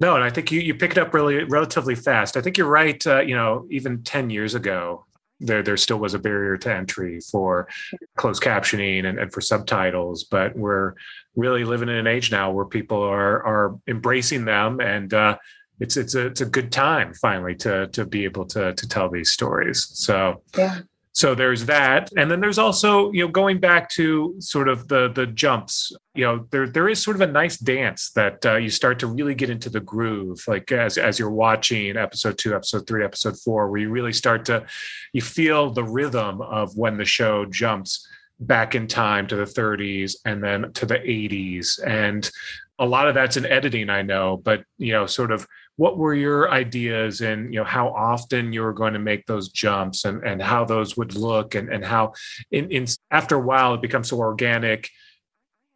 no and i think you you pick it up really relatively fast i think you're right uh, you know even 10 years ago there there still was a barrier to entry for closed captioning and, and for subtitles but we're really living in an age now where people are are embracing them and uh it's it's a it's a good time finally to to be able to to tell these stories. So Yeah. so there's that. And then there's also you know going back to sort of the the jumps you know there there is sort of a nice dance that uh, you start to really get into the groove like as as you're watching episode 2 episode 3 episode 4 where you really start to you feel the rhythm of when the show jumps back in time to the 30s and then to the 80s and a lot of that's in editing i know but you know sort of what were your ideas and you know how often you were going to make those jumps and and how those would look and and how in, in after a while it becomes so organic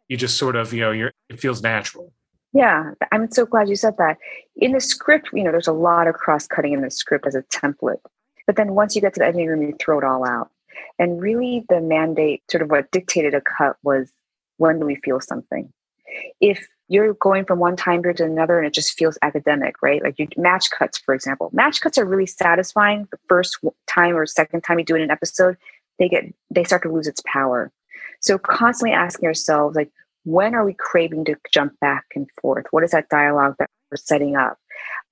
you just sort of you know you're it feels natural Yeah, I'm so glad you said that. In the script, you know, there's a lot of cross cutting in the script as a template. But then once you get to the editing room, you throw it all out. And really, the mandate, sort of what dictated a cut, was when do we feel something? If you're going from one time period to another and it just feels academic, right? Like you match cuts, for example. Match cuts are really satisfying the first time or second time you do it in an episode. They get they start to lose its power. So constantly asking ourselves, like, when are we craving to jump back and forth? What is that dialogue that we're setting up?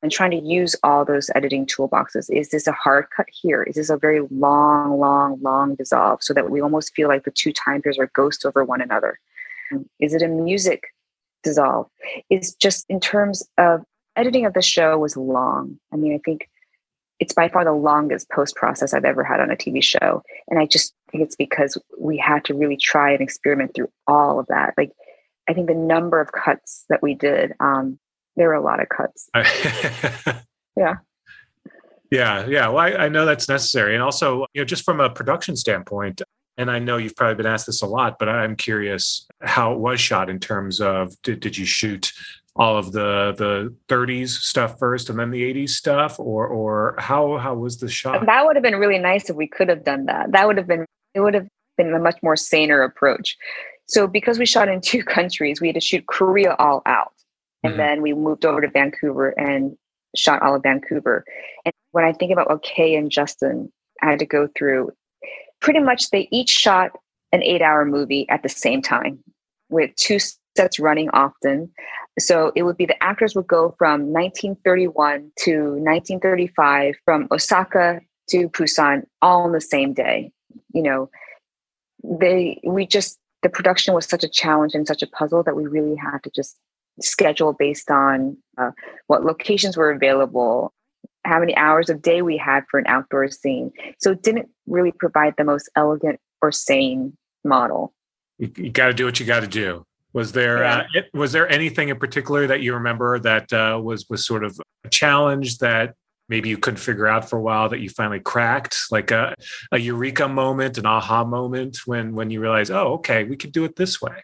And trying to use all those editing toolboxes. Is this a hard cut here? Is this a very long, long, long dissolve so that we almost feel like the two time periods are ghosts over one another? Is it a music dissolve? Is just in terms of editing of the show was long. I mean, I think it's by far the longest post process I've ever had on a TV show. And I just think it's because we had to really try and experiment through all of that. Like, I think the number of cuts that we did, um, there were a lot of cuts. yeah. Yeah, yeah. Well, I, I, know that's necessary, and also, you know, just from a production standpoint, and I know you've probably been asked this a lot, but I'm curious how it was shot in terms of did, did you shoot all of the the 30s stuff first and then the 80s stuff, or or how how was the shot? That would have been really nice if we could have done that. That would have been it would have been a much more saner approach. So because we shot in two countries, we had to shoot Korea all out. And mm-hmm. then we moved over to Vancouver and shot all of Vancouver. And when I think about what Kay and Justin I had to go through, pretty much they each shot an eight hour movie at the same time with two sets running often. So it would be the actors would go from 1931 to 1935 from Osaka to Busan all on the same day. You know, they we just the production was such a challenge and such a puzzle that we really had to just schedule based on uh, what locations were available, how many hours of day we had for an outdoor scene. So it didn't really provide the most elegant or sane model. You, you got to do what you got to do. Was there yeah. uh, was there anything in particular that you remember that uh, was was sort of a challenge that maybe you couldn't figure out for a while that you finally cracked, like a, a eureka moment, an aha moment when when you realize, oh, okay, we could do it this way?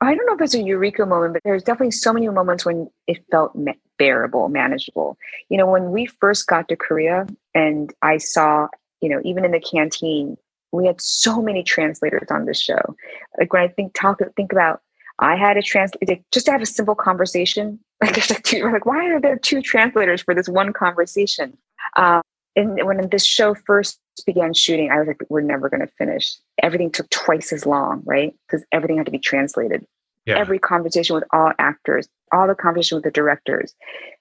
I don't know if it's a eureka moment, but there's definitely so many moments when it felt ma- bearable, manageable. You know, when we first got to Korea and I saw, you know, even in the canteen, we had so many translators on this show. Like when I think talk think about I had a translate just to have a simple conversation. Like there's like two, like why are there two translators for this one conversation? Um, and when this show first began shooting, I was like, we're never going to finish. Everything took twice as long, right? Because everything had to be translated. Yeah. Every conversation with all actors, all the conversation with the directors.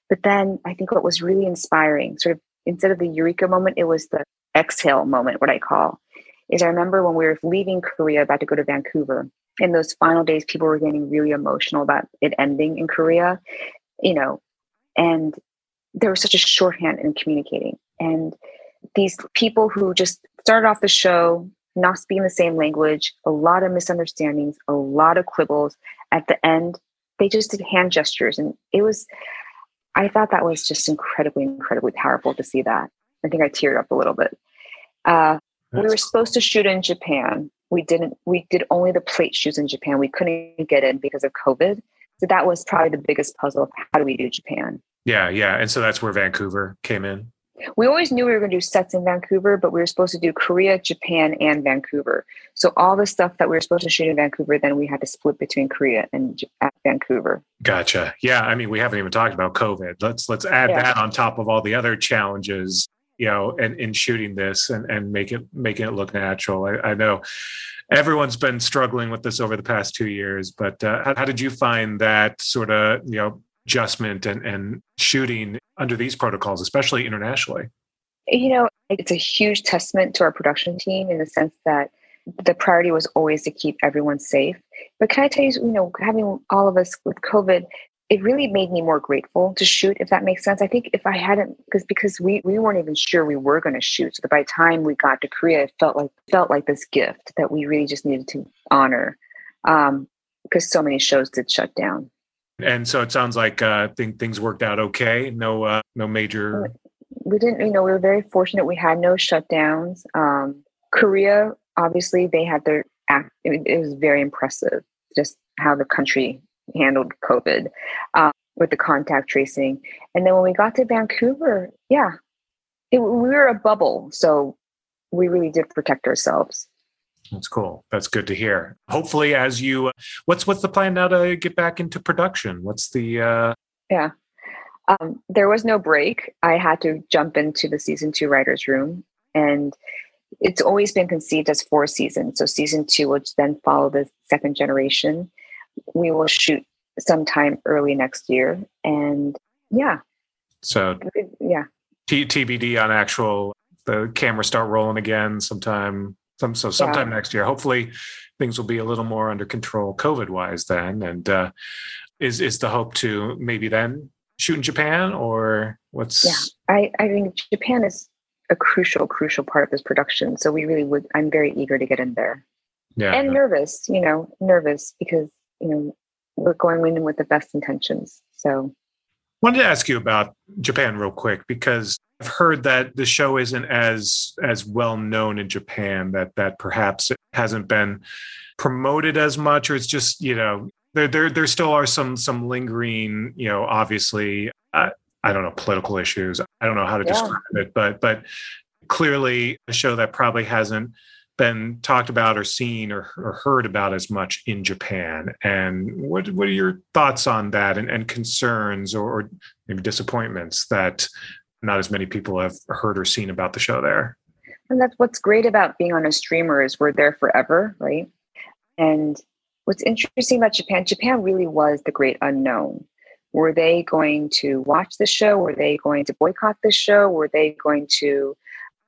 But then I think what was really inspiring, sort of instead of the eureka moment, it was the exhale moment, what I call, is I remember when we were leaving Korea, about to go to Vancouver, in those final days, people were getting really emotional about it ending in Korea, you know, and there was such a shorthand in communicating. And these people who just started off the show not speaking the same language, a lot of misunderstandings, a lot of quibbles. At the end, they just did hand gestures. And it was, I thought that was just incredibly, incredibly powerful to see that. I think I teared up a little bit. Uh, we were supposed to shoot in Japan. We didn't, we did only the plate shoots in Japan. We couldn't get in because of COVID. So that was probably the biggest puzzle. How do we do Japan? Yeah, yeah. And so that's where Vancouver came in. We always knew we were going to do sets in Vancouver, but we were supposed to do Korea, Japan, and Vancouver. So all the stuff that we were supposed to shoot in Vancouver, then we had to split between Korea and Vancouver. Gotcha. Yeah, I mean, we haven't even talked about COVID. Let's let's add yeah. that on top of all the other challenges, you know, and in shooting this and and make it making it look natural. I, I know everyone's been struggling with this over the past two years, but uh, how, how did you find that sort of you know adjustment and, and shooting under these protocols, especially internationally? You know, it's a huge testament to our production team in the sense that the priority was always to keep everyone safe. But can I tell you, you know, having all of us with COVID, it really made me more grateful to shoot, if that makes sense. I think if I hadn't, because because we we weren't even sure we were going to shoot, so by the time we got to Korea, it felt like felt like this gift that we really just needed to honor, um, because so many shows did shut down. And so it sounds like uh, think things worked out okay. No, uh, no major. We didn't. You know, we were very fortunate. We had no shutdowns. Um, Korea, obviously, they had their act. It, it was very impressive, just how the country handled COVID um, with the contact tracing. And then when we got to Vancouver, yeah, it, we were a bubble. So we really did protect ourselves. That's cool. That's good to hear. Hopefully, as you, what's what's the plan now to get back into production? What's the? uh Yeah, um, there was no break. I had to jump into the season two writers' room, and it's always been conceived as four seasons. So season two will then follow the second generation. We will shoot sometime early next year, and yeah. So yeah, T- TBD on actual the camera start rolling again sometime. Some so sometime Yeah. next year. Hopefully, things will be a little more under control COVID wise then. And uh, is is the hope to maybe then shoot in Japan or what's? yeah. I I think Japan is a crucial crucial part of this production. So we really would. I'm very eager to get in there. Yeah, and nervous, you know, nervous because you know we're going in with the best intentions. So wanted to ask you about Japan real quick because I've heard that the show isn't as as well known in Japan that that perhaps it hasn't been promoted as much or it's just you know there there there still are some some lingering you know obviously I, I don't know political issues I don't know how to Yeah. describe it but but clearly a show that probably hasn't been talked about or seen or, or heard about as much in Japan. And what what are your thoughts on that and, and concerns or, or maybe disappointments that not as many people have heard or seen about the show there? And that's what's great about being on a streamer is we're there forever, right? And what's interesting about Japan, Japan really was the great unknown. Were they going to watch the show? Were they going to boycott the show? Were they going to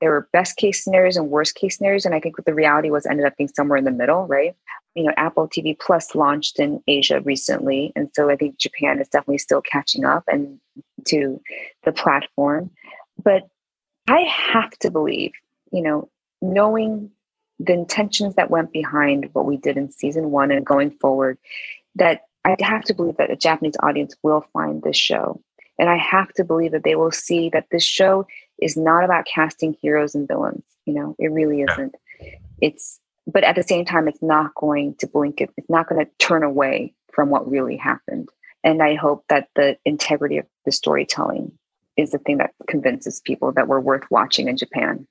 there were best case scenarios and worst case scenarios. And I think what the reality was ended up being somewhere in the middle, right? You know, Apple TV Plus launched in Asia recently. And so I think Japan is definitely still catching up and to the platform. But I have to believe, you know, knowing the intentions that went behind what we did in season one and going forward, that I have to believe that a Japanese audience will find this show. And I have to believe that they will see that this show is not about casting heroes and villains. You know, it really isn't. It's, but at the same time, it's not going to blink it. It's not going to turn away from what really happened. And I hope that the integrity of the storytelling is the thing that convinces people that we're worth watching in Japan.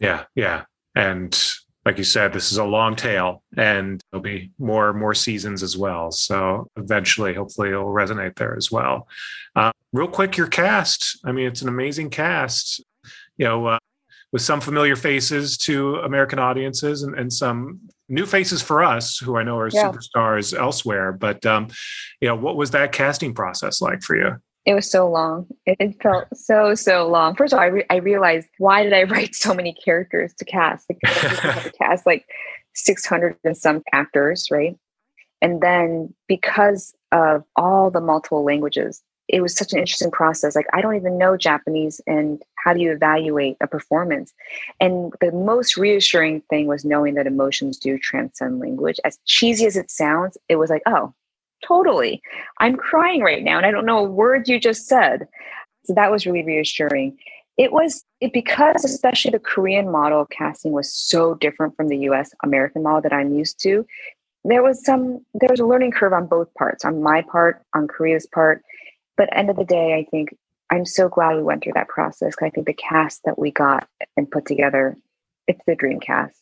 Yeah, yeah. And like you said, this is a long tail and there'll be more more seasons as well. So eventually, hopefully it'll resonate there as well. Uh, real quick, your cast. I mean, it's an amazing cast. You know, uh, with some familiar faces to American audiences and, and some new faces for us who I know are Yeah. superstars elsewhere. But um, you know, what was that casting process like for you? It was so long. It, felt so so long. First of all, I, re- I realized why did I write so many characters to cast? Like, to cast like six hundred and some actors, right? And then because of all the multiple languages, it was such an interesting process. Like I don't even know Japanese, and how do you evaluate a performance? And the most reassuring thing was knowing that emotions do transcend language. As cheesy as it sounds, it was like, oh, totally. I'm crying right now, and I don't know a word you just said. So that was really reassuring. It was it because especially the Korean model of casting was so different from the US American model that I'm used to. There was some there was a learning curve on both parts, on my part, on Korea's part. But end of the day, I think I'm so glad we went through that process. I think the cast that we got and put together, it's the dream cast.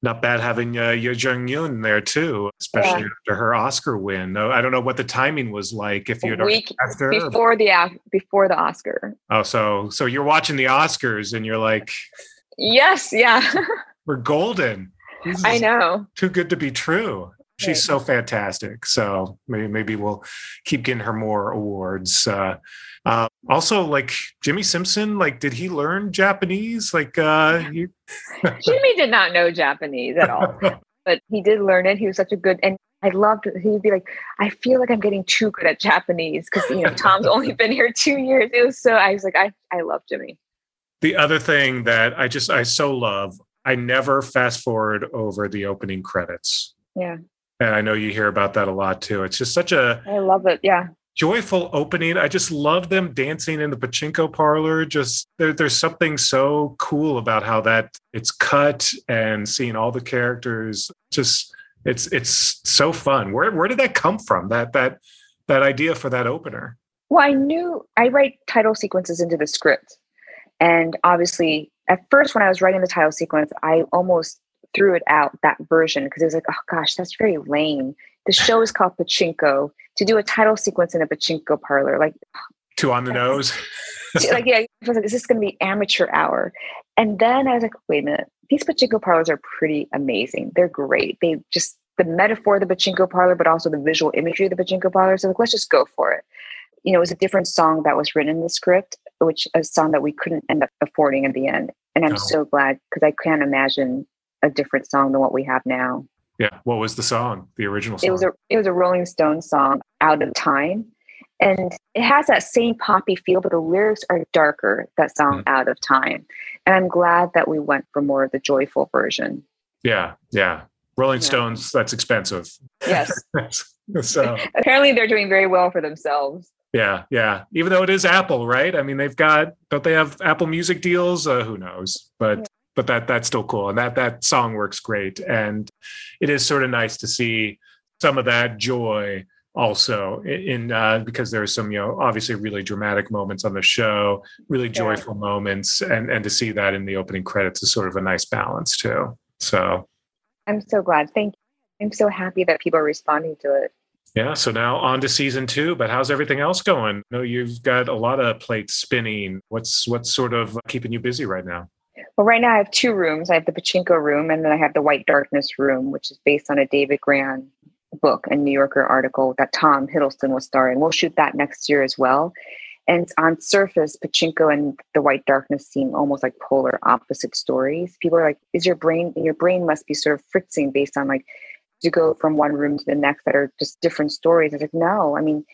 Not bad having uh, Yuh-jung Youn there too, especially Yeah. after her Oscar win. I don't know what the timing was like. If you had A week cast her. before the before the Oscar. Oh, so so you're watching the Oscars and you're like, Yes, yeah. we're golden. I know. Too good to be true. She's so fantastic. So maybe maybe we'll keep getting her more awards. Uh, uh, also, like Jimmy Simpson, like did he learn Japanese? Like, uh, you, Jimmy did not know Japanese at all, but he did learn it. He was such a good, and I loved. He'd be like, "I feel like I'm getting too good at Japanese because you know Tom's only been here two years." It was so. I was like, I I love Jimmy. the other thing that I just I so love, I never fast forward over the opening credits. Yeah, And I know you hear about that a lot too. It's just such a I love it. Yeah, joyful opening. I just love them dancing in the pachinko parlor. Just there, there's something so cool about how that it's cut and seeing all the characters. Just It's it's so fun. Where where did that come from? That that that idea for that opener? Well, I knew I write title sequences into the script. And obviously, at first, when I was writing the title sequence, I almost threw it out that version because it was like, oh gosh, that's very lame. The show is called Pachinko. To do a title sequence in a pachinko parlor, like two on the nose. like, yeah, I was like, is this going to be amateur hour? And then I was like, wait a minute, these pachinko parlors are pretty amazing. They're great. They just the metaphor of the pachinko parlor, but also the visual imagery of the pachinko parlor. So like, let's just go for it. You know, it was a different song that was written in the script, which a song that we couldn't end up affording in the end. And I'm Oh. so glad because I can't imagine a different song than what we have now. Yeah. What was the song? The original song? It was a it was a Rolling Stones song, "Out of Time," and it has that same poppy feel, but the lyrics are darker. That song, "Out of Time," and I'm glad that we went for more of the joyful version. yeah. Yeah. Rolling Yeah. Stones. That's expensive. Yes, so apparently they're doing very well for themselves. yeah, yeah. Even though it is Apple, right? I mean, they've got don't they have Apple Music deals? Uh, who knows? But but that that's still cool, and that that song works great, and it is sort of nice to see some of that joy also in, uh, because there's some you know obviously really dramatic moments on the show, really joyful moments, and and to see that in the opening credits is sort of a nice balance too. So I'm so glad. Thank you. I'm so happy that people are responding to it. Yeah, so now on to season two, but how's everything else going? I know you've got a lot of plates spinning. What's what's sort of keeping you busy right now? Well, right now I have two rooms. I have the pachinko room, and then I have the White Darkness room, which is based on a David Grann book, and New Yorker article that Tom Hiddleston will star in. We'll shoot that next year as well. And on surface, pachinko and the White Darkness seem almost like polar opposite stories. People are like, "Is your brain? Your brain must be sort of fritzing based on like to go from one room to the next that are just different stories." I was like, "No, I mean."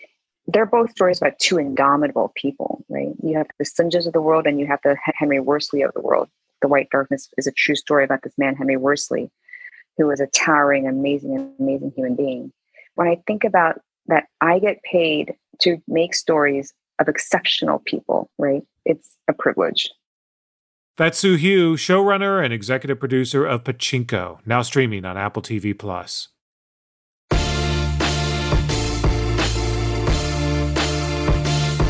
They're both stories about two indomitable people, right? You have the Sunjas of the world and you have the Henry Worsley of the world. The White Darkness is a true story about this man, Henry Worsley, who was a towering, amazing, amazing human being. When I think about that, I get paid to make stories of exceptional people, right? It's a privilege. That's Soo Hugh, showrunner and executive producer of Pachinko, now streaming on Apple TV Plus.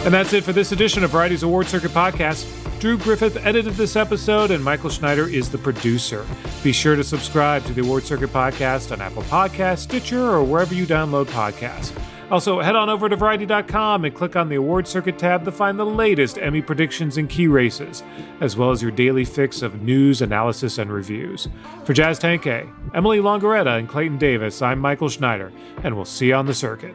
And that's it for this edition of Variety's Award Circuit Podcast. Drew Griffith edited this episode, and Michael Schneider is the producer. Be sure to subscribe to the Award Circuit Podcast on Apple Podcasts, Stitcher, or wherever you download podcasts. Also, head on over to Variety.com and click on the Award Circuit tab to find the latest Emmy predictions and key races, as well as your daily fix of news, analysis, and reviews. For Jazz Tangcay, Emily Longeretta, and Clayton Davis, I'm Michael Schneider, and we'll see you on the circuit.